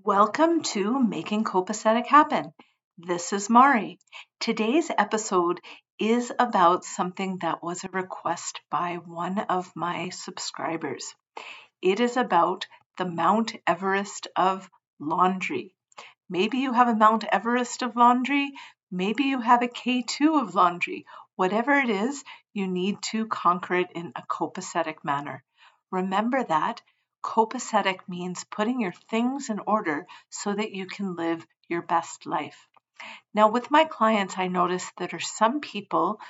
Welcome to Making Copacetic Happen. This is Mari. Today's episode is about something that was a request by one of my subscribers. It is about the Mount Everest of laundry. Maybe you have a Mount Everest of laundry, maybe you have a K2 of laundry. Whatever it is, you need to conquer it in a copacetic manner. Remember that Copacetic means putting your things in order so that you can live your best life. Now, with my clients, I notice there are some people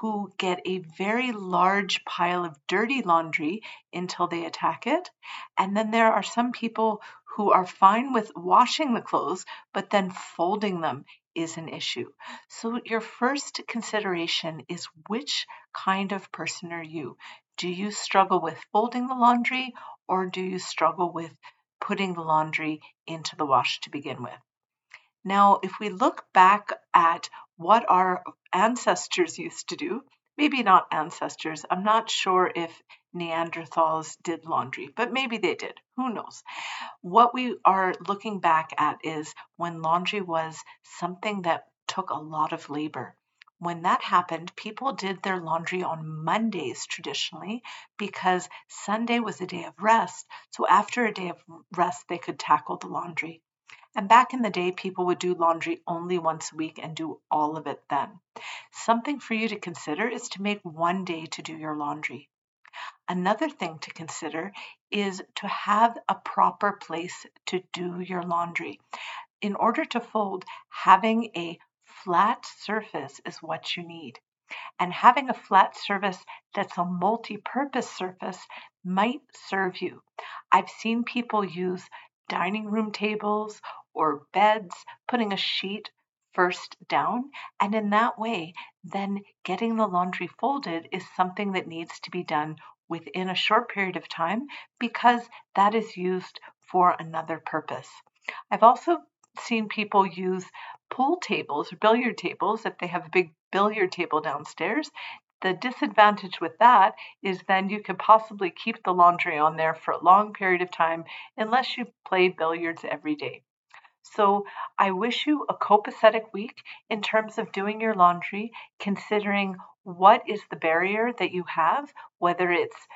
who get a very large pile of dirty laundry until they attack it. And then there are some people who are fine with washing the clothes, but then folding them is an issue. So, your first consideration is which kind of person are you? Do you struggle with folding the laundry or do you struggle with putting the laundry into the wash to begin with? Now, if we look back at what our ancestors used to do, maybe not ancestors, I'm not sure if Neanderthals did laundry, but maybe they did. Who knows? What we are looking back at is when laundry was something that took a lot of labor when that happened, people did their laundry on Mondays traditionally because Sunday was a day of rest. So after a day of rest, they could tackle the laundry. And back in the day, people would do laundry only once a week and do all of it then. Something for you to consider is to make one day to do your laundry. Another thing to consider is to have a proper place to do your laundry. In order to fold, having a flat surface is what you need. And having a flat surface that's a multi purpose surface might serve you. I've seen people use dining room tables or beds, putting a sheet first down, and in that way, then getting the laundry folded is something that needs to be done within a short period of time because that is used for another purpose. I've also seen people use pool tables or billiard tables if they have a big billiard table downstairs. The disadvantage with that is then you could possibly keep the laundry on there for a long period of time unless you play billiards every day. So I wish you a copacetic week in terms of doing your laundry, considering what is the barrier that you have, whether it's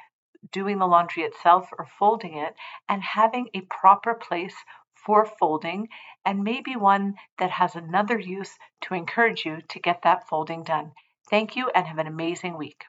doing the laundry itself or folding it, and having a proper place for folding and maybe one that has another use to encourage you to get that folding done. Thank you and have an amazing week.